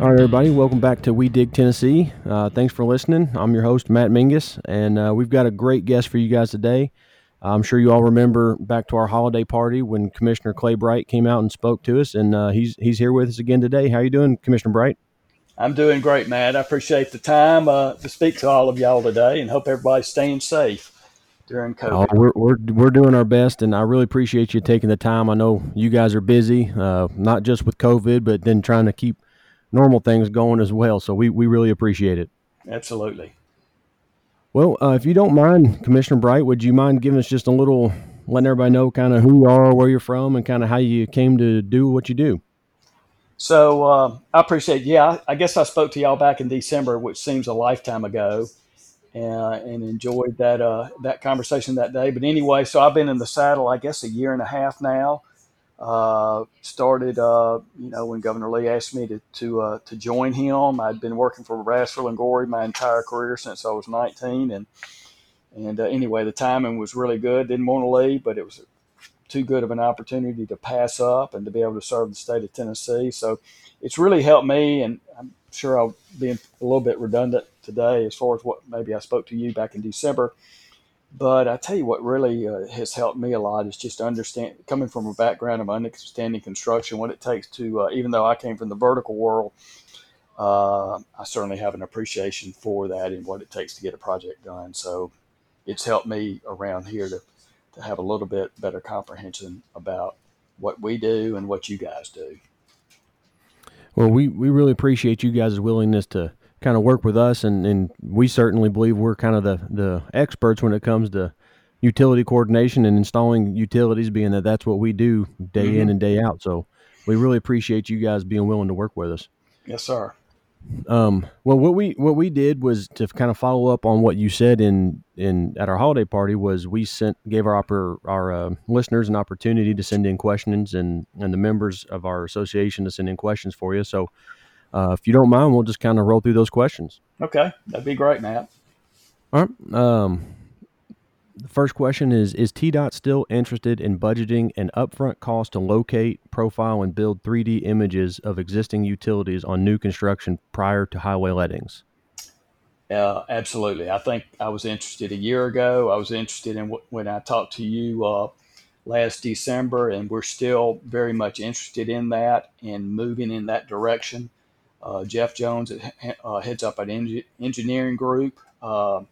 All right, everybody, welcome back to We Dig Tennessee. Uh, thanks for listening. I'm your host, Matt Mingus, and uh, we've got a great guest for you guys today. I'm sure you all remember back to our holiday party when Commissioner Clay Bright came out and spoke to us, and uh, he's he's here with us again today. How you doing, Commissioner Bright? I'm doing great, Matt. I appreciate the time uh, to speak to all of y'all today, and hope everybody's staying safe during COVID. Oh, we're, we're, we're doing our best, and I really appreciate you taking the time. I know you guys are busy, uh, not just with COVID, but then trying to keep normal things going as well. So we, we really appreciate it. Absolutely. Well, uh, if you don't mind, Commissioner Bright, would you mind giving us just a little, letting everybody know kind of who you are, where you're from, and kind of how you came to do what you do? So uh, I appreciate. Yeah, I guess I spoke to y'all back in December, which seems a lifetime ago, uh, and enjoyed that uh, that conversation that day. But anyway, so I've been in the saddle, I guess, a year and a half now. Uh, started, uh, you know, when Governor Lee asked me to to, uh, to join him. I'd been working for Brasfield and Gorrie my entire career since I was 19, and and uh, anyway, the timing was really good. Didn't want to leave, but it was too good of an opportunity to pass up and to be able to serve the state of Tennessee. So it's really helped me, and I'm sure I'll be a little bit redundant today as far as what maybe I spoke to you back in December. But I tell you what really uh, has helped me a lot is just understand coming from a background of understanding construction, what it takes to, uh, even though I came from the vertical world, uh, I certainly have an appreciation for that and what it takes to get a project done. So it's helped me around here to, to have a little bit better comprehension about what we do and what you guys do. Well, we, we really appreciate you guys' willingness to kind of work with us, and, and we certainly believe we're kind of the, the experts when it comes to utility coordination and installing utilities, being that that's what we do day mm-hmm. in and day out. So we really appreciate you guys being willing to work with us. Yes, sir. Um, well, what we what we did was to kind of follow up on what you said in in at our holiday party was we sent gave our our, our uh, listeners an opportunity to send in questions and and the members of our association to send in questions for you. So uh, if you don't mind, we'll just kind of roll through those questions. Okay, that'd be great, Matt. All right. Um, the first question is Is TDOT still interested in budgeting an upfront cost to locate, profile, and build 3D images of existing utilities on new construction prior to highway lettings? Uh, absolutely. I think I was interested a year ago. I was interested in w- when I talked to you uh, last December, and we're still very much interested in that and moving in that direction. Uh, Jeff Jones uh, heads up an engineering group. Uh,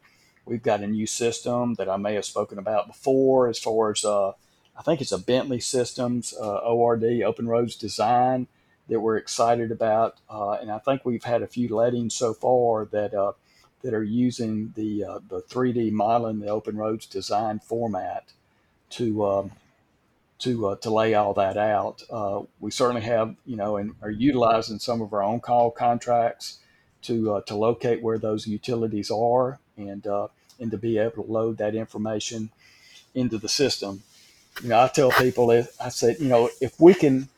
we've got a new system that I may have spoken about before, as far as uh, I think it's a Bentley Systems uh, ORD Open Roads Design that we're excited about, uh, and I think we've had a few lettings so far that that are using the the 3D modeling, the Open Roads Design format to um, to uh, to lay all that out. Uh, we certainly have, you know, and are utilizing some of our own call contracts to uh, to locate where those utilities are and uh, and to be able to load that information into the system. You know, I tell people, if, I said, you know, if we can,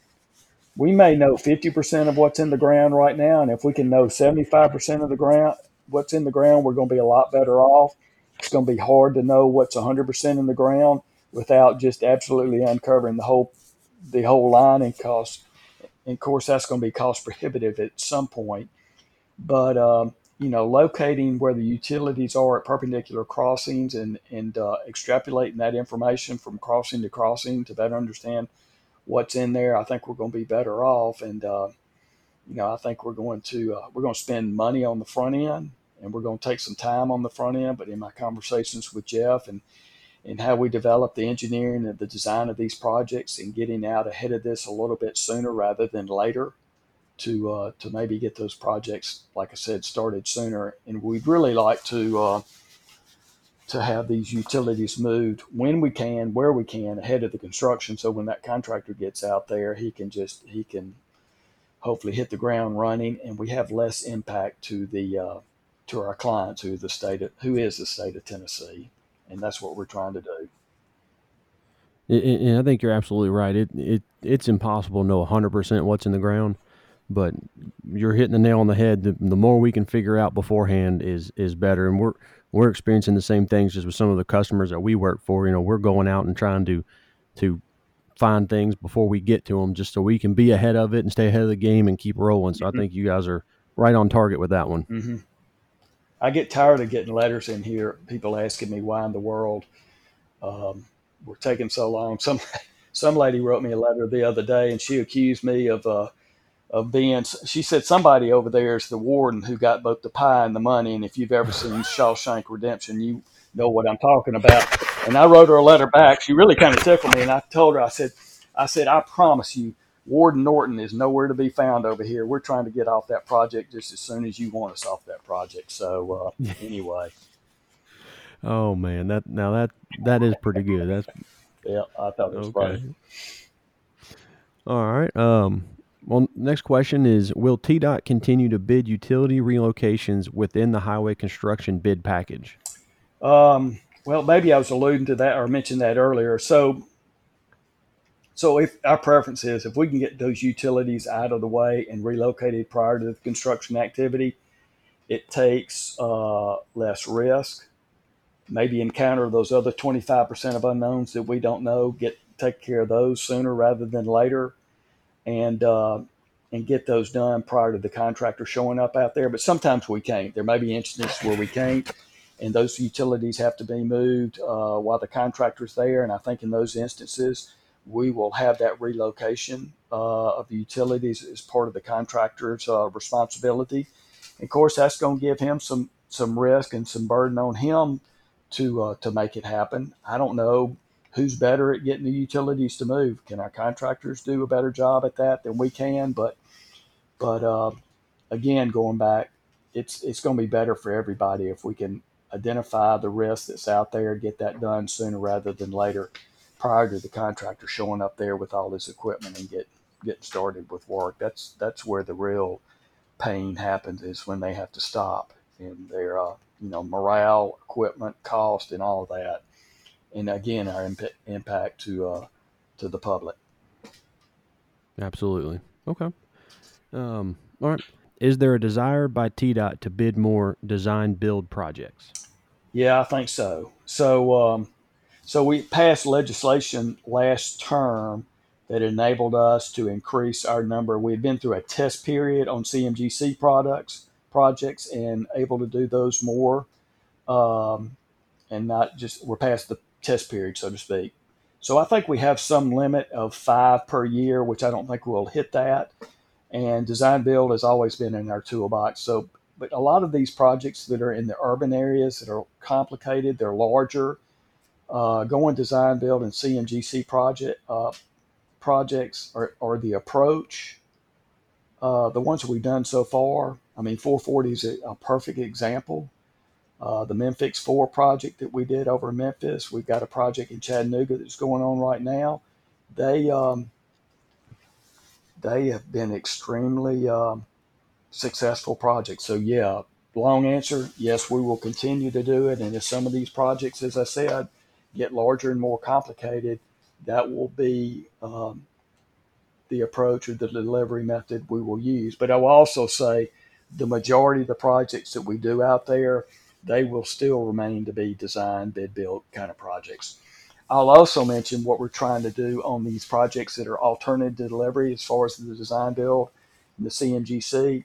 we may know fifty percent of what's in the ground right now, and if we can know seventy five percent of the ground, what's in the ground, we're going to be a lot better off. It's going to be hard to know what's hundred percent in the ground without just absolutely uncovering the whole the whole line and cost. And of course, that's going to be cost prohibitive at some point. But um, you know, locating where the utilities are at perpendicular crossings and and uh, extrapolating that information from crossing to crossing to better understand what's in there, I think we're going to be better off. And uh, you know, I think we're going to uh, we're going to spend money on the front end, and we're going to take some time on the front end. But in my conversations with Jeff and and how we develop the engineering and the design of these projects and getting out ahead of this a little bit sooner rather than later to uh, to maybe get those projects, like I said, started sooner. And we'd really like to uh, to have these utilities moved when we can, where we can, ahead of the construction. So when that contractor gets out there, he can just he can hopefully hit the ground running, and we have less impact to the uh, to our clients, who the state of, who is the state of Tennessee and that's what we're trying to do. And I think you're absolutely right. It it it's impossible to know 100% what's in the ground, but you're hitting the nail on the head. The, the more we can figure out beforehand is is better. And we're we're experiencing the same things just with some of the customers that we work for. You know, we're going out and trying to to find things before we get to them, just so we can be ahead of it and stay ahead of the game and keep rolling. So mm-hmm. I think you guys are right on target with that one. Mm-hmm. I get tired of getting letters in here, people asking me why in the world um, we're taking so long. Some some lady wrote me a letter the other day, and she accused me of uh, of being. She said somebody over there is the warden who got both the pie and the money. And if you've ever seen Shawshank Redemption, you know what I'm talking about. And I wrote her a letter back. She really kind of tickled me, and I told her, I said, I said, I promise you, Warden Norton is nowhere to be found over here. We're trying to get off that project just as soon as you want us off that project. So uh, anyway. Oh man, that now that that is pretty good. That's yeah, I thought it was okay. funny. All right. Um. Well, next question is: Will TDOT continue to bid utility relocations within the highway construction bid package? Um. Well, maybe I was alluding to that or mentioned that earlier. So so if our preference is if we can get those utilities out of the way and relocated prior to the construction activity, it takes uh, less risk. Maybe encounter those other 25% of unknowns that we don't know, get take care of those sooner rather than later, and uh, and get those done prior to the contractor showing up out there. But sometimes we can't. There may be instances where we can't, and those utilities have to be moved uh, while the contractor's there. And I think in those instances, we will have that relocation uh, of the utilities as part of the contractor's uh, responsibility. Of course, that's going to give him some some risk and some burden on him to uh, to make it happen. I don't know who's better at getting the utilities to move. Can our contractors do a better job at that than we can? But but uh, again, going back, it's it's going to be better for everybody if we can identify the risk that's out there, get that done sooner rather than later prior to the contractor showing up there with all his equipment and get getting started with work. That's that's where the real pain happens is when they have to stop and their uh, you know morale, equipment, cost, and all of that. And again, our imp- impact to uh, to the public. Absolutely. Okay. Um, all right. Is there a desire by TDOT to bid more design build projects? Yeah, I think so. So um, so we passed legislation last term that enabled us to increase our number. We had been through a test period on CMGC products projects and able to do those more, um, and not just we're past the test period, so to speak. So I think we have some limit of five per year, which I don't think we'll hit that. And design build has always been in our toolbox. So, but a lot of these projects that are in the urban areas that are complicated, they're larger uh, going design, build, and CMGC project uh, projects are, are the approach. Uh, the ones we've done so far, I mean, 440 is a, a perfect example. Uh, the Memphis 4 project that we did over in Memphis, we've got a project in Chattanooga that's going on right now. They um, they have been extremely um, successful projects. So yeah, long answer, yes, we will continue to do it. And if some of these projects, as I said, get larger and more complicated, that will be um, the approach or the delivery method we will use. But I will also say the majority of the projects that we do out there, they will still remain to be design, bid, build kind of projects. I'll also mention what we're trying to do on these projects that are alternative delivery as far as the design build and the CMGC.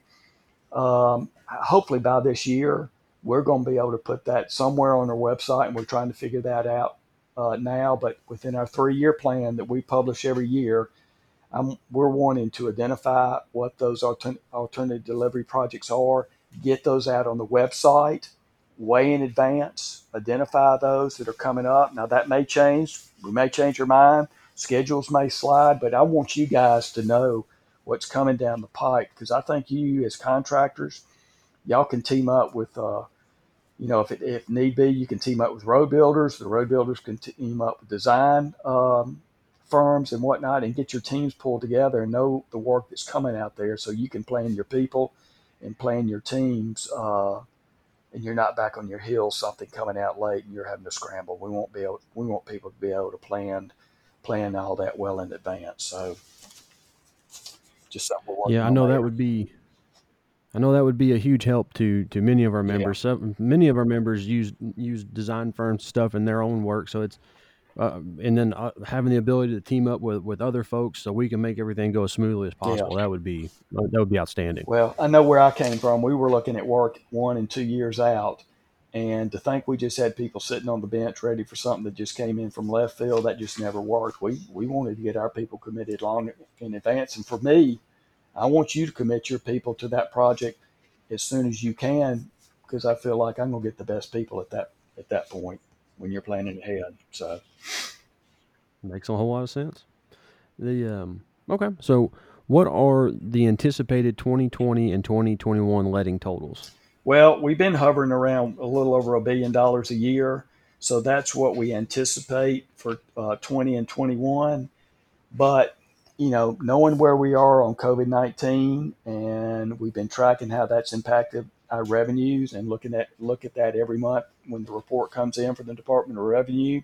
Um, hopefully by this year, we're going to be able to put that somewhere on our website, and we're trying to figure that out uh, now. But within our three-year plan that we publish every year, we're wanting to identify what those altern- alternative delivery projects are, get those out on the website way in advance, identify those that are coming up. Now that may change. We may change our mind. Schedules may slide, but I want you guys to know what's coming down the pike because I think you as contractors, y'all can team up with uh, you know, if, it, if need be, you can team up with road builders. The road builders can team up with design um, firms and whatnot and get your teams pulled together and know the work that's coming out there so you can plan your people and plan your teams uh, and you're not back on your heels something coming out late and you're having to scramble. We won't be able we want people to be able to plan plan all that well in advance. So just something yeah i know that would be I know that would be a huge help to to many of our members. Yeah. Some, many of our members use use design firm stuff in their own work, so it's uh, and then uh, having the ability to team up with, with other folks so we can make everything go as smoothly as possible. Yeah. That would be that would be outstanding. Well, I know where I came from. We were looking at work one and two years out, and to think we just had people sitting on the bench ready for something that just came in from left field, that just never worked. We we wanted to get our people committed long in advance, and for me, I want you to commit your people to that project as soon as you can, because I feel like I'm gonna get the best people at that at that point when you're planning ahead. So makes a whole lot of sense. The um okay, so what are the anticipated 2020 and 2021 letting totals? Well, we've been hovering around a little over a billion dollars a year. So that's what we anticipate for uh, 20 and 21. But, you know, knowing where we are on COVID 19 and we've been tracking how that's impacted our revenues and looking at look at that every month when the report comes in for the Department of Revenue.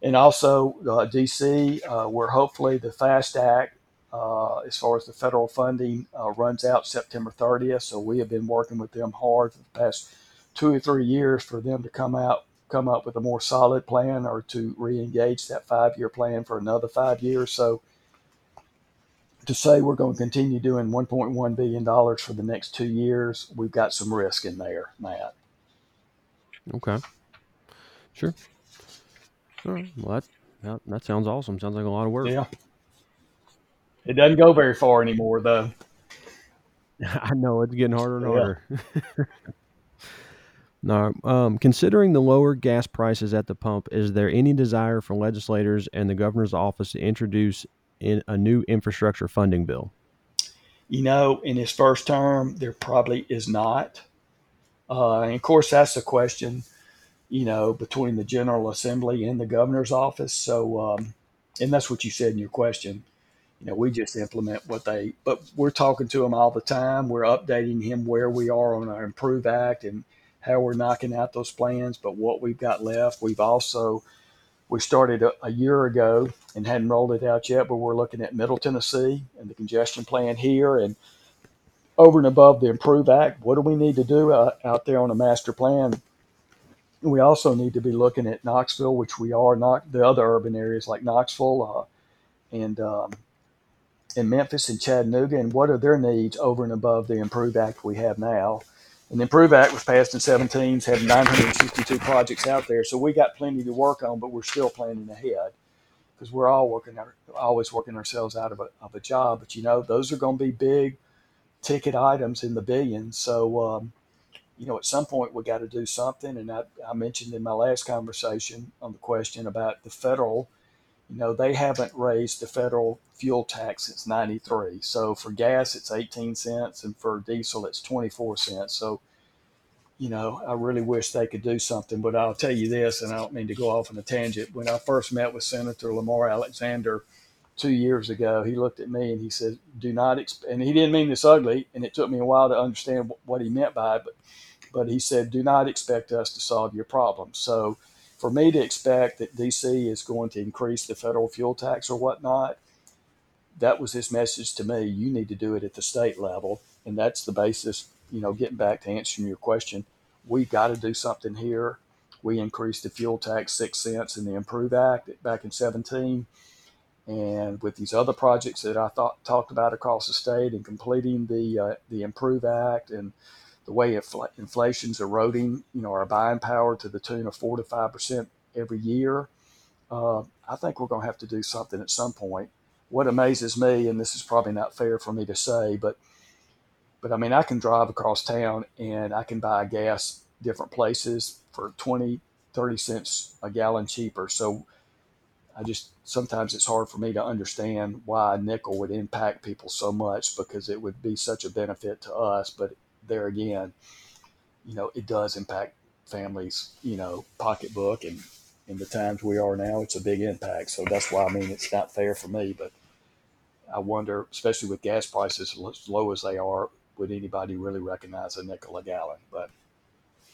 And also, uh, DC, uh, we're hopefully the FAST Act uh, as far as the federal funding uh, runs out September 30th. So we have been working with them hard for the past two or three years for them to come out, come up with a more solid plan or to re-engage that five-year plan for another five years. So to say we're going to continue doing 1.1 billion dollars for the next two years, we've got some risk in there, Matt. Okay. Sure. All right. Well, that, that, that sounds awesome. Sounds like a lot of work. Yeah. It doesn't go very far anymore, though. I know it's getting harder and harder. now, um, considering the lower gas prices at the pump, is there any desire for legislators and the governor's office to introduce in a new infrastructure funding bill? You know, in his first term, there probably is not. Uh, and of course, that's a question, you know, between the General Assembly and the governor's office. So, um, and that's what you said in your question you know, we just implement what they, but we're talking to him all the time. We're updating him where we are on our Improve Act and how we're knocking out those plans, but what we've got left. We've also, we started a, a year ago and hadn't rolled it out yet, but we're looking at Middle Tennessee and the congestion plan here and over and above the Improve Act. What do we need to do out, out there on a master plan? We also need to be looking at Knoxville, which we are not the other urban areas like Knoxville uh, and um, in Memphis and Chattanooga, and what are their needs over and above the Improve Act we have now? And the Improve Act was passed in 17, having 962 projects out there, so we got plenty to work on, but we're still planning ahead because we're all working our, always working ourselves out of a, of a job. But you know, those are going to be big ticket items in the billions. So, um, you know, at some point we got to do something. And I, I mentioned in my last conversation on the question about the federal you know, they haven't raised the federal fuel tax since 93. So for gas, it's 18 cents, and for diesel, it's 24 cents. So, you know, I really wish they could do something. But I'll tell you this, and I don't mean to go off on a tangent. When I first met with Senator Lamar Alexander two years ago, he looked at me and he said, "Do not," exp-, and he didn't mean this ugly, and it took me a while to understand what he meant by it. But, but he said, "Do not expect us to solve your problems." So for me to expect that DC is going to increase the federal fuel tax or whatnot, that was his message to me. You need to do it at the state level. And that's the basis, you know, getting back to answering your question. We've got to do something here. We increased the fuel tax six cents in the Improve Act back in 17. And with these other projects that I thought talked about across the state and completing the uh, the Improve Act and the way infl- inflation's eroding, you know, our buying power to the tune of four to five percent every year. Uh, I think we're going to have to do something at some point. What amazes me, and this is probably not fair for me to say, but but I mean, I can drive across town and I can buy gas different places for 20, 30 cents a gallon cheaper. So I just sometimes it's hard for me to understand why a nickel would impact people so much because it would be such a benefit to us, but there again, you know, it does impact families, you know, pocketbook and in the times we are now, it's a big impact. So that's why I mean it's not fair for me. But I wonder, especially with gas prices as low as they are, would anybody really recognize a nickel a gallon? But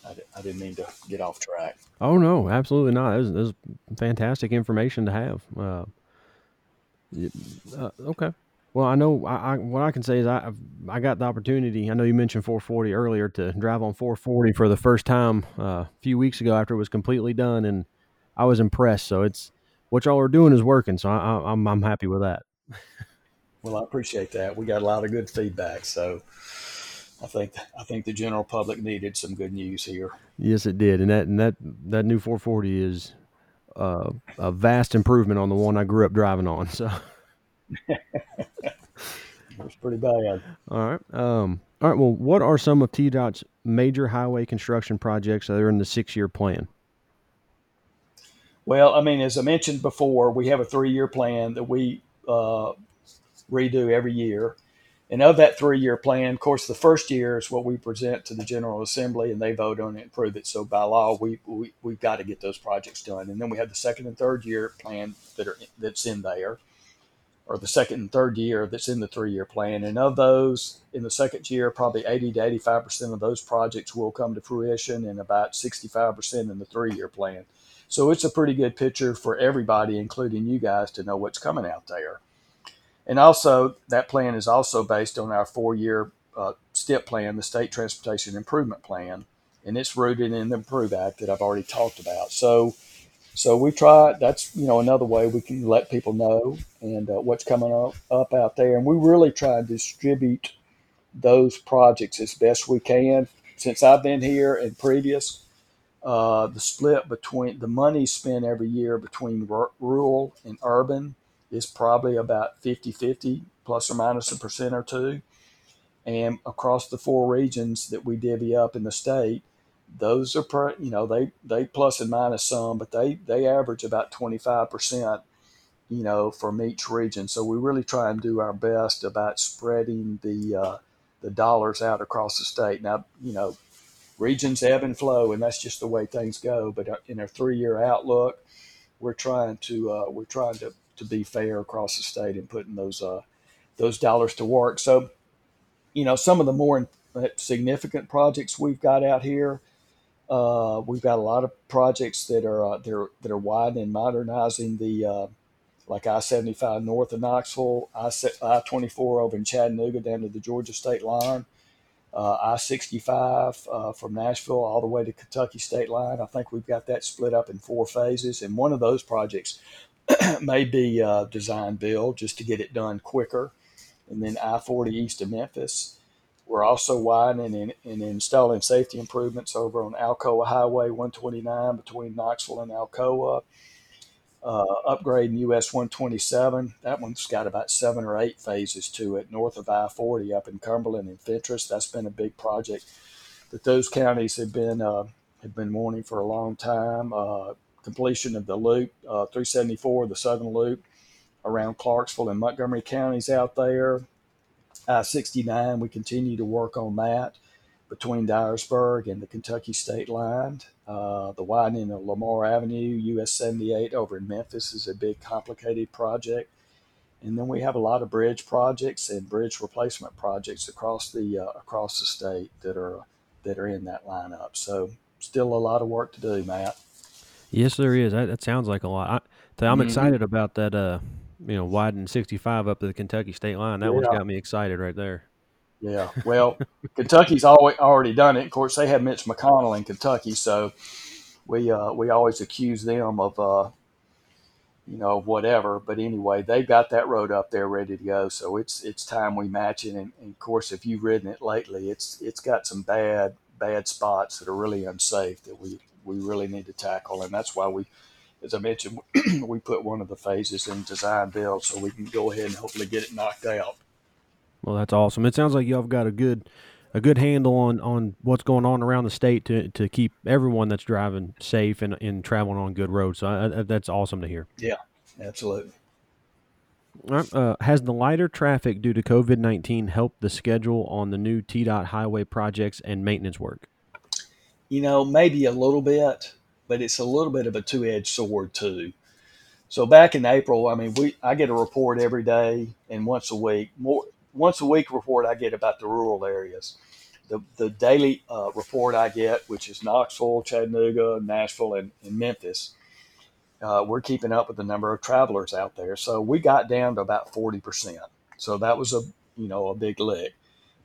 I, I didn't mean to get off track. Oh no, absolutely not. This is fantastic information to have. Uh, uh, okay. Well, I know I, I, what I can say is I I got the opportunity. I know you mentioned 440 earlier to drive on 440 for the first time uh, a few weeks ago after it was completely done, and I was impressed. So it's what y'all are doing is working. So I, I, I'm I'm happy with that. Well, I appreciate that. We got a lot of good feedback, so I think I think the general public needed some good news here. Yes, it did, and that and that that new 440 is uh, a vast improvement on the one I grew up driving on. So it's pretty bad. All right. Um, all right. Well, what are some of TDOT's major highway construction projects that are in the six-year plan? Well, I mean, as I mentioned before, we have a three-year plan that we uh, redo every year. And of that three year plan, of course, the first year is what we present to the General Assembly and they vote on it and approve it. So by law, we, we, we've got to get those projects done. And then we have the second and third year plan that are that's in there, or the second and third year that's in the three year plan. And of those, in the second year, probably 80 to 85% of those projects will come to fruition and about 65% in the three year plan. So it's a pretty good picture for everybody, including you guys, to know what's coming out there. And also, that plan is also based on our four year uh, STIP plan, the State Transportation Improvement Plan, and it's rooted in the Improve Act that I've already talked about. So, so we try. That's you know another way we can let people know and uh, what's coming up, up out there, and we really try and distribute those projects as best we can. Since I've been here and previous, uh, the split between the money spent every year between r- rural and urban is probably about 50 50 plus or minus a percent or two. And across the four regions that we divvy up in the state, those are, you know, they, they plus and minus some, but they, they average about 25%, you know, from each region. So we really try and do our best about spreading the, uh, the dollars out across the state. Now, you know, regions ebb and flow, and that's just the way things go. But uh, in our three-year outlook, we're trying to uh, we're trying to to be fair across the state and putting those uh, those dollars to work. So, you know, some of the more significant projects we've got out here, uh, we've got a lot of projects that are uh, that are that are widening and modernizing the uh, like I seventy five north of Knoxville, I twenty four over in Chattanooga down to the Georgia state line. Uh, I 65 uh, from Nashville all the way to Kentucky state line. I think we've got that split up in four phases. And one of those projects may be uh, design build just to get it done quicker. And then I 40 east of Memphis. We're also widening and, installing safety improvements over on Alcoa Highway 129 between Knoxville and Alcoa. Uh, upgrading US 127. That one's got about seven or eight phases to it north of I 40 up in Cumberland and Fentress. That's been a big project that those counties have been uh, have been wanting for a long time. Uh, completion of the loop, uh, 374, the southern loop around Clarksville and Montgomery counties out there. I 69, we continue to work on that between Dyersburg and the Kentucky state line. Uh, the widening of Lamar Avenue, US 78 over in Memphis is a big, complicated project. And then we have a lot of bridge projects and bridge replacement projects across the uh, across the state that are that are in that lineup. So still a lot of work to do, Matt. Yes, there is. That, that sounds like a lot. I, I'm mm-hmm. excited about that. Uh, you know, widening 65 up to the Kentucky state line. That yeah. one's got me excited right there. Yeah. Well, Kentucky's always already done it. Of course, they have Mitch McConnell in Kentucky, so we uh, we always accuse them of uh, you know whatever. But anyway, they've got that road up there ready to go. So it's it's time we match it. And, and of course, if you've ridden it lately, it's it's got some bad bad spots that are really unsafe that we we really need to tackle, and that's why we, as I mentioned, we put one of the phases in design build so we can go ahead and hopefully get it knocked out. Well, that's awesome. It sounds like y'all have got a good a good handle on, on what's going on around the state to, to keep everyone that's driving safe and, and traveling on good roads. So I, I, that's awesome to hear. Yeah, absolutely. Uh, has the lighter traffic due to COVID 19 helped the schedule on the new TDOT highway projects and maintenance work? you know, maybe a little bit, but it's a little bit of a two edged sword too. So back in April, I mean, we I get a report every day and once a week. More once a week report I get about the rural areas. The the daily uh, report I get, which is Knoxville, Chattanooga, Nashville, and, and Memphis. Uh, we're keeping up with the number of travelers out there. So we got down to about forty percent. So that was a you know a big lick.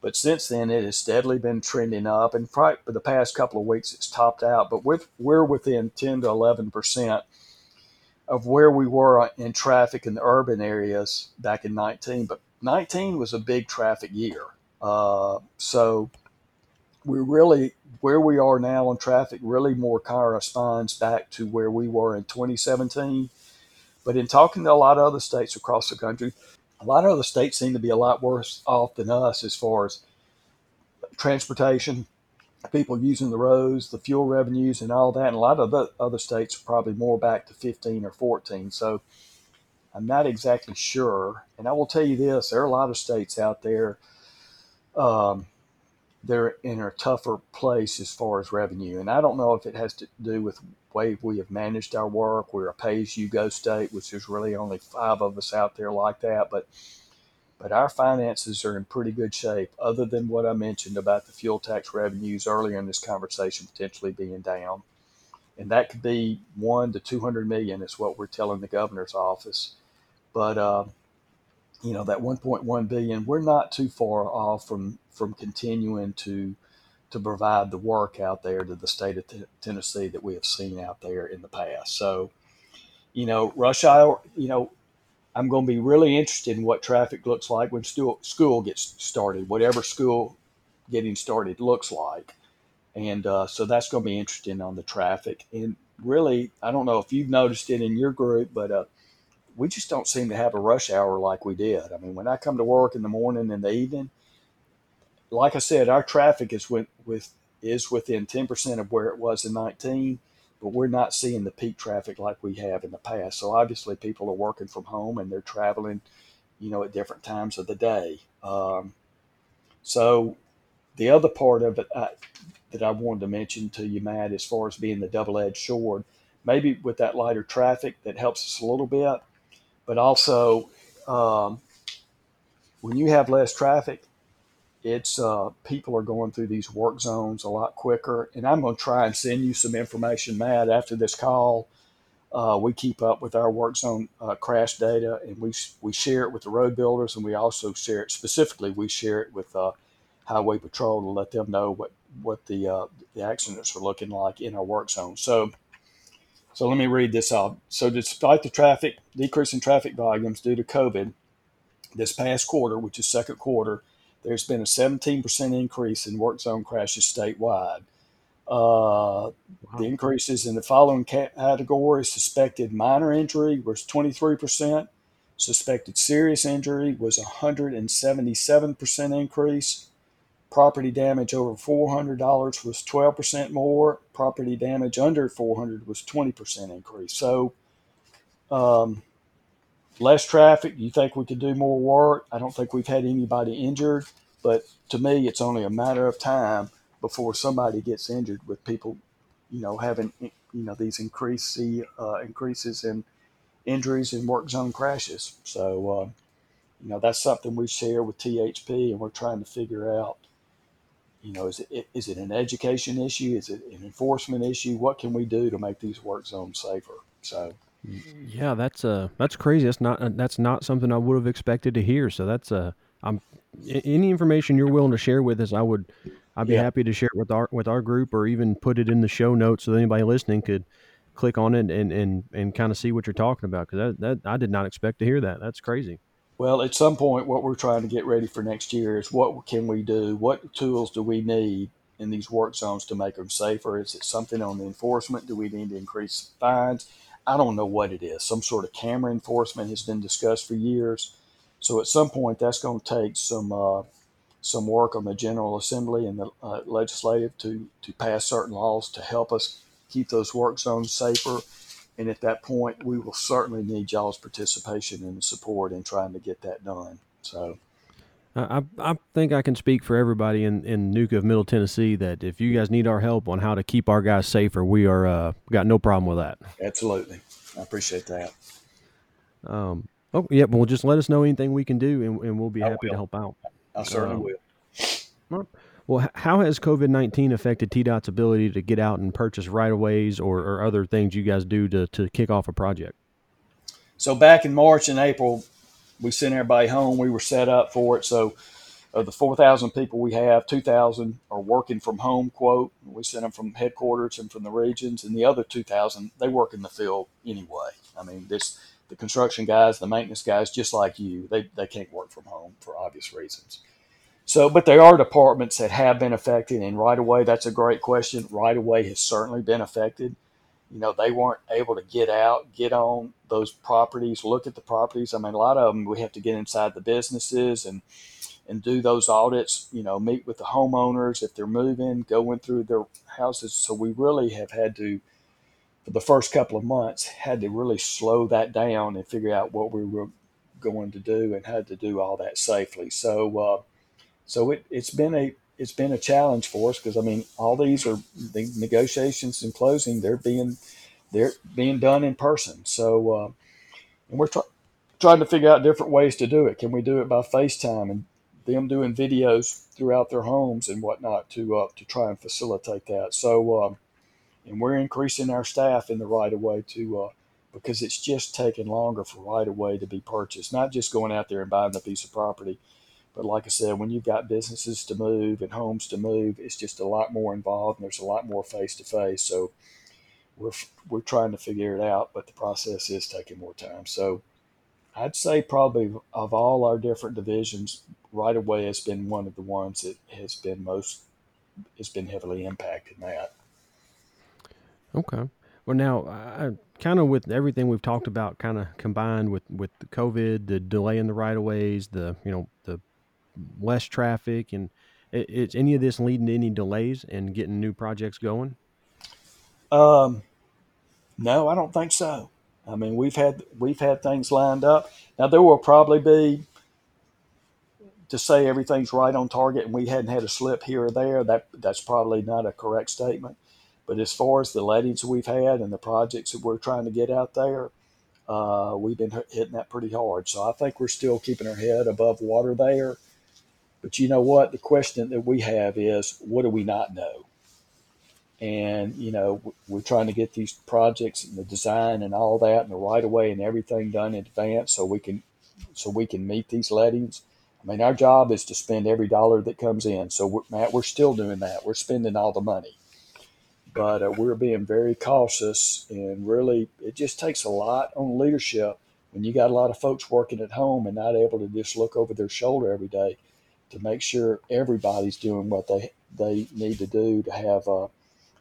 But since then, it has steadily been trending up, and for the past couple of weeks, it's topped out. But with, we're within 10 to 11 percent of where we were in traffic in the urban areas back in 19, but 19 was a big traffic year. Uh, so we're really where we are now on traffic really more corresponds back to where we were in 2017. But in talking to a lot of other states across the country, a lot of other states seem to be a lot worse off than us as far as transportation, people using the roads, the fuel revenues, and all that. And a lot of the other states are probably more back to 15 or 14. So I'm not exactly sure. And I will tell you this there are a lot of states out there. Um, they're in a tougher place as far as revenue. And I don't know if it has to do with way we have managed our work. We're a pay as you go state, which there's really only five of us out there like that. But but our finances are in pretty good shape, other than what I mentioned about the fuel tax revenues earlier in this conversation potentially being down. And that could be one to 200 million, is what we're telling the governor's office. But, uh, you know, that 1.1 billion, we're not too far off from, from continuing to, to provide the work out there to the state of t- Tennessee that we have seen out there in the past. So, you know, rush hour, you know, I'm going to be really interested in what traffic looks like when school, school gets started, whatever school getting started looks like. And uh, so that's going to be interesting on the traffic. And really, I don't know if you've noticed it in your group, but uh, we just don't seem to have a rush hour like we did. I mean, when I come to work in the morning and the evening, like I said, our traffic is with, with is within 10% of where it was in 19 but we're not seeing the peak traffic like we have in the past. So obviously, people are working from home and they're traveling, you know, at different times of the day. Um, so the other part of it I, that I wanted to mention to you, Matt, as far as being the double-edged sword, maybe with that lighter traffic that helps us a little bit, but also um, when you have less traffic, it's uh, people are going through these work zones a lot quicker. And I'm going to try and send you some information, Matt, after this call. Uh, we keep up with our work zone uh, crash data, and we we share it with the road builders, and we also share it specifically. We share it with uh, Highway Patrol to let them know what what the uh, the accidents are looking like in our work zone. So. So let me read this out. So, despite the traffic decrease in traffic volumes due to COVID, this past quarter, which is second quarter, there's been a 17% increase in work zone crashes statewide. Uh, wow. The increases in the following categories suspected minor injury was 23%, suspected serious injury was 177% increase, property damage over $400 was 12% more, property damage under 400 was 20% increase. So, um, less traffic. You think we could do more work? I don't think we've had anybody injured, but to me, it's only a matter of time before somebody gets injured with people, you know, having you know these increase uh, increases in injuries and work zone crashes. So, uh, you know, that's something we share with THP, and we're trying to figure out. You know, is it is it an education issue? Is it an enforcement issue? What can we do to make these work zones safer? So, yeah, that's uh that's crazy. That's not uh, that's not something I would have expected to hear. So that's uh I'm any information you're willing to share with us, I would I'd be yeah. happy to share it with our with our group or even put it in the show notes so that anybody listening could click on it and and and kind of see what you're talking about because that, that I did not expect to hear that. That's crazy. Well, at some point, what we're trying to get ready for next year is what can we do? What tools do we need in these work zones to make them safer? Is it something on the enforcement? Do we need to increase fines? I don't know what it is. Some sort of camera enforcement has been discussed for years. So at some point, that's going to take some uh, some work on the General Assembly and the uh, legislative to to pass certain laws to help us keep those work zones safer. And at that point, we will certainly need y'all's participation and support in trying to get that done. So. I, I think I can speak for everybody in, in NUCA of Middle Tennessee that if you guys need our help on how to keep our guys safer, we are uh, got no problem with that. Absolutely, I appreciate that. Um, oh yeah, well, just let us know anything we can do, and, and we'll be happy to help out. I certainly um, will. Well, how has COVID nineteen affected TDOT's ability to get out and purchase right of ways or, or other things you guys do to to kick off a project? So back in March and April, we sent everybody home. We were set up for it. So of the 4,000 people we have, 2,000 are working from home, quote. We send them from headquarters and from the regions. And the other 2,000, they work in the field anyway. I mean, this the construction guys, the maintenance guys, just like you, they, they can't work from home for obvious reasons. So, but there are departments that have been affected, and right away, that's a great question. Right away has certainly been affected. You know, they weren't able to get out, get on those properties, look at the properties. I mean, a lot of them we have to get inside the businesses and and do those audits. You know, meet with the homeowners if they're moving, going through their houses. So we really have had to for the first couple of months had to really slow that down and figure out what we were going to do and had to do all that safely. So, uh, so it, it's been a it's been a challenge for us because I mean all these are the negotiations and closing they're being they're being done in person. So, uh, and we're try, trying to figure out different ways to do it. Can we do it by FaceTime and them doing videos throughout their homes and whatnot to uh, to try and facilitate that? So. Um, and we're increasing our staff in the right of way to uh, because it's just taking longer for right of way to be purchased. Not just going out there and buying a piece of property, but like I said, when you've got businesses to move and homes to move, it's just a lot more involved and there's a lot more face to face. So we're we're trying to figure it out, but the process is taking more time. So I'd say probably of all our different divisions, right away way has been one of the ones that has been most has been heavily impacted that. Okay. Well, now, kind of with everything we've talked about, kind of combined with with the COVID, the delay in the right of ways, the you know the less traffic, and it's any of this leading to any delays in getting new projects going? Um, no, I don't think so. I mean, we've had we've had things lined up. Now there will probably be to say everything's right on target and we hadn't had a slip here or there. That that's probably not a correct statement. But as far as the lettings we've had and the projects that we're trying to get out there, uh, we've been hitting that pretty hard. So I think we're still keeping our head above water there. But you know what? The question that we have is, what do we not know? And you know, we're trying to get these projects and the design and all that and the right of way and everything done in advance so we can so we can meet these lettings. I mean, our job is to spend every dollar that comes in. So, we're, Matt, we're still doing that. We're spending all the money but uh, we're being very cautious and really it just takes a lot on leadership when you got a lot of folks working at home and not able to just look over their shoulder every day to make sure everybody's doing what they they need to do to have uh,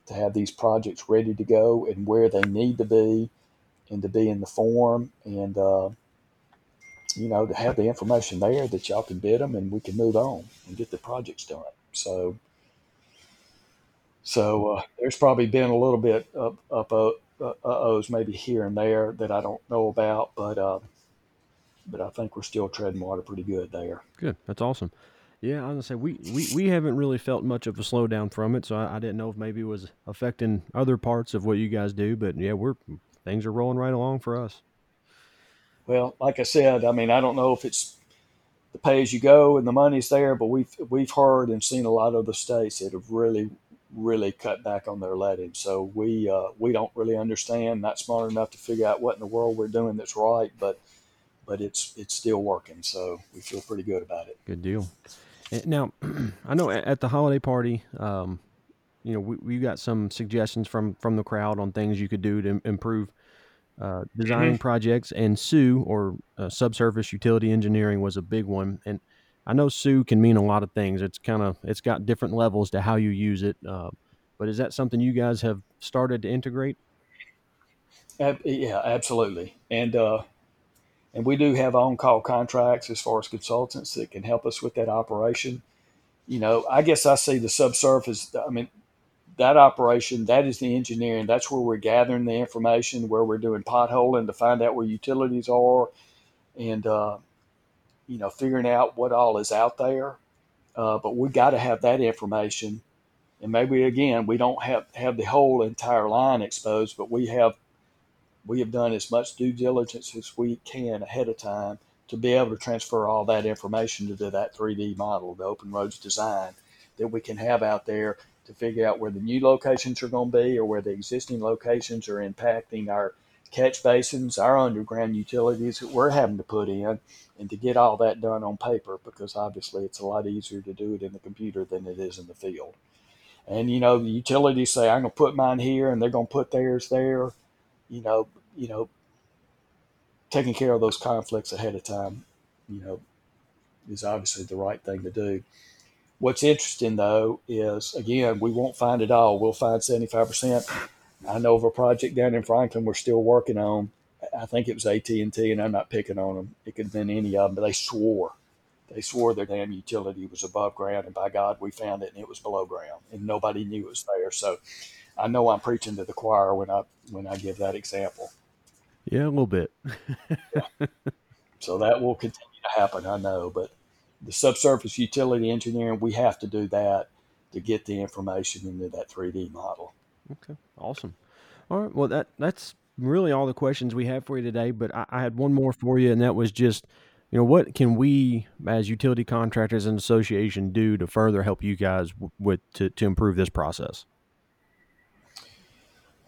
to have these projects ready to go and where they need to be and to be in the form and uh, you know to have the information there that y'all can bid them and we can move on and get the projects done so so uh, there's probably been a little bit up up uh, uh ohs maybe here and there that I don't know about, but uh, but I think we're still treading water pretty good there. Good, that's awesome. Yeah, I was gonna say we, we, we haven't really felt much of a slowdown from it, so I, I didn't know if maybe it was affecting other parts of what you guys do, but yeah, we're things are rolling right along for us. Well, like I said, I mean, I don't know if it's the pay as you go and the money's there, but we've we've heard and seen a lot of the states that have really really cut back on their letting. So we uh, we don't really understand, not smart enough to figure out what in the world we're doing that's right, but but it's it's still working. So we feel pretty good about it. Good deal. Now, I know at the holiday party, um, you know, we we got some suggestions from from the crowd on things you could do to improve uh, designing mm-hmm. projects, and SUE or uh, subsurface utility engineering was a big one, and I know SUE can mean a lot of things. It's kind of it's got different levels to how you use it. Uh, but is that something you guys have started to integrate? Uh, yeah, absolutely. And uh, and we do have on call contracts as far as consultants that can help us with that operation. You know, I guess I see the subsurface. I mean, that operation that is the engineering. That's where we're gathering the information, where we're doing potholing to find out where utilities are, and uh, you know, figuring out what all is out there. Uh, but we got to have that information. And maybe again, we don't have, have the whole entire line exposed, but we have we have done as much due diligence as we can ahead of time to be able to transfer all that information to that 3D model, the open roads design that we can have out there to figure out where the new locations are going to be or where the existing locations are impacting our catch basins, our underground utilities that we're having to put in, and to get all that done on paper because obviously it's a lot easier to do it in the computer than it is in the field. And you know, the utilities say I'm going to put mine here, and they're going to put theirs there. You know, you know, taking care of those conflicts ahead of time, you know, is obviously the right thing to do. What's interesting though is again, we won't find it all. We'll find 75%. I know of a project down in Franklin we're still working on. I think it was AT and T, and I'm not picking on them. It could have been any of them, but they swore, they swore their damn utility was above ground, and by God, we found it, and it was below ground, and nobody knew it was there. So, I know I'm preaching to the choir when I when I give that example. Yeah, a little bit. yeah. So that will continue to happen, I know, but the subsurface utility engineering, we have to do that to get the information into that 3D model. Okay, awesome. All right, well that that's really all the questions we have for you today. But I, I had one more for you, and that was just, you know, what can we as utility contractors and association do to further help you guys with to, to improve this process?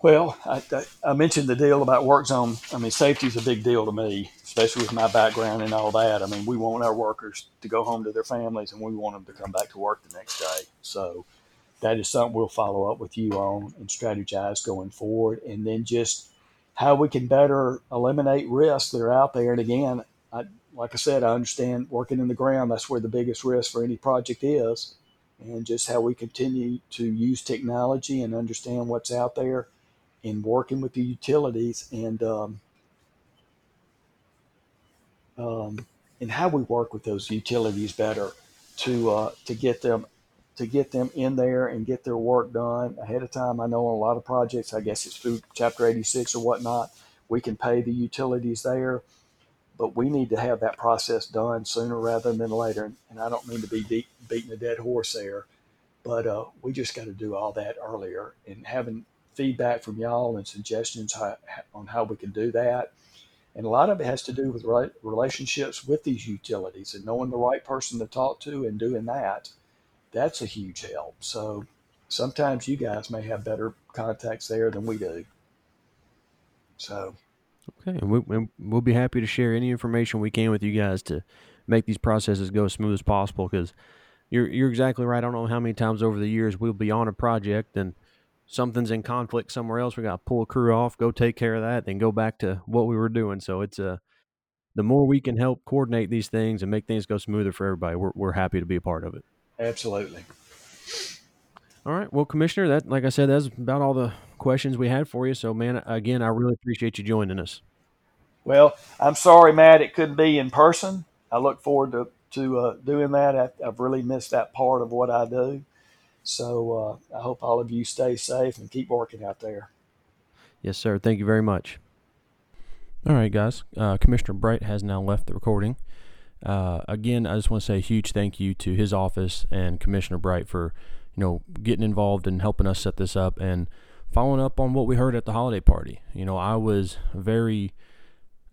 Well, I, I, mentioned the deal about work zone. I mean, safety is a big deal to me, especially with my background and all that. I mean, we want our workers to go home to their families and we want them to come back to work the next day. So that is something we'll follow up with you on and strategize going forward. And then just how we can better eliminate risks that are out there. And again, I, like I said, I understand working in the ground, that's where the biggest risk for any project is. And just how we continue to use technology and understand what's out there in working with the utilities and um, um, and how we work with those utilities better to uh, to get them to get them in there and get their work done ahead of time. I know on a lot of projects, I guess it's through Chapter 86 or whatnot, we can pay the utilities there, but we need to have that process done sooner rather than later. And I don't mean to be beating a dead horse there, but uh, we just got to do all that earlier. And having feedback from y'all and suggestions how, on how we can do that. And a lot of it has to do with relationships with these utilities and knowing the right person to talk to and doing that. That's a huge help. So sometimes you guys may have better contacts there than we do. So, okay, and we, we'll be happy to share any information we can with you guys to make these processes go as smooth as possible. Because you're you're exactly right. I don't know how many times over the years we'll be on a project and something's in conflict somewhere else, we got to pull a crew off, go take care of that, then go back to what we were doing. So it's a uh, the more we can help coordinate these things and make things go smoother for everybody, we're we're happy to be a part of it. Absolutely. All right. Well, Commissioner, that like I said, that's about all the questions we had for you. So, man, again, I really appreciate you joining us. Well, I'm sorry, Matt, it couldn't be in person. I look forward to to uh, doing that. I, I've really missed that part of what I do. So uh, I hope all of you stay safe and keep working out there. Yes, sir. Thank you very much. All right, guys. Uh, Commissioner Bright has now left the recording. Uh, again, I just want to say a huge thank you to his office and Commissioner Bright for, you know, getting involved and helping us set this up and following up on what we heard at the holiday party. You know, I was very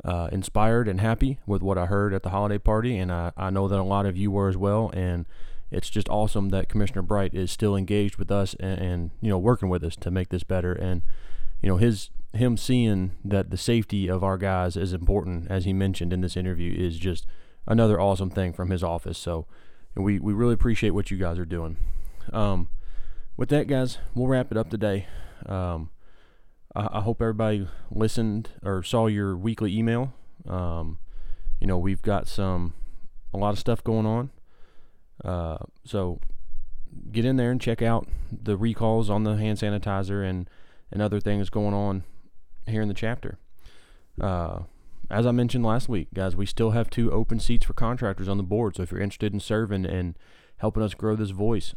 uh, inspired and happy with what I heard at the holiday party, and I, I know that a lot of you were as well. And it's just awesome that Commissioner Bright is still engaged with us and, and, you know working with us to make this better. And you know his him seeing that the safety of our guys is important, as he mentioned in this interview, is just another awesome thing from his office. So we we really appreciate what you guys are doing. Um, with that, guys, we'll wrap it up today. Um, I, I, hope everybody listened or saw your weekly email. Um, you know, we've got some a lot of stuff going on. Uh, so get in there and check out the recalls on the hand sanitizer and, and other things going on here in the chapter. Uh, as I mentioned last week, guys, we still have two open seats for contractors on the board. So if you're interested in serving and helping us grow this voice,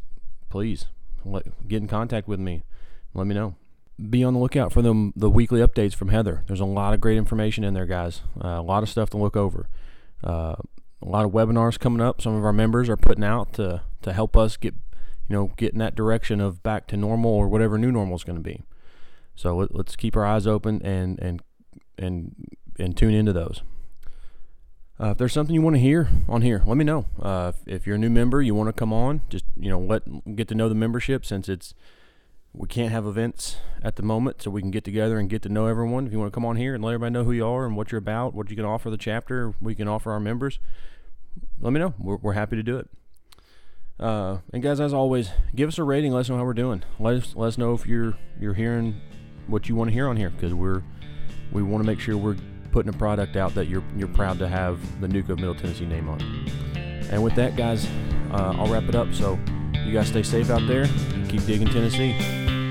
please let, get in contact with me. Let me know. Be on the lookout for them the weekly updates from Heather. There's a lot of great information in there, guys. Uh, a lot of stuff to look over. Uh, a lot of webinars coming up. Some of our members are putting out to to help us get you know get in that direction of back to normal or whatever new normal is going to be. So let, us keep our eyes open and and and and tune into those. Uh, if there's something you want to hear on here, let me know. Uh, if, if, you're a new member, you want to come on, just you know let get to know the membership since it's we can't have events at the moment, so we can get together and get to know everyone. If you want to come on here and let everybody know who you are and what you're about, what you can offer the chapter, we can offer our members let me know. We're, we're happy to do it. Uh, and guys, as always, give us a rating. Let us know how we're doing. Let us let us know if you're you're hearing what you want to hear on here because we're we want to make sure we're putting a product out that you're you're proud to have the NUCA of Middle Tennessee name on. And with that, guys, uh, I'll wrap it up. So you guys stay safe out there. Keep digging Tennessee.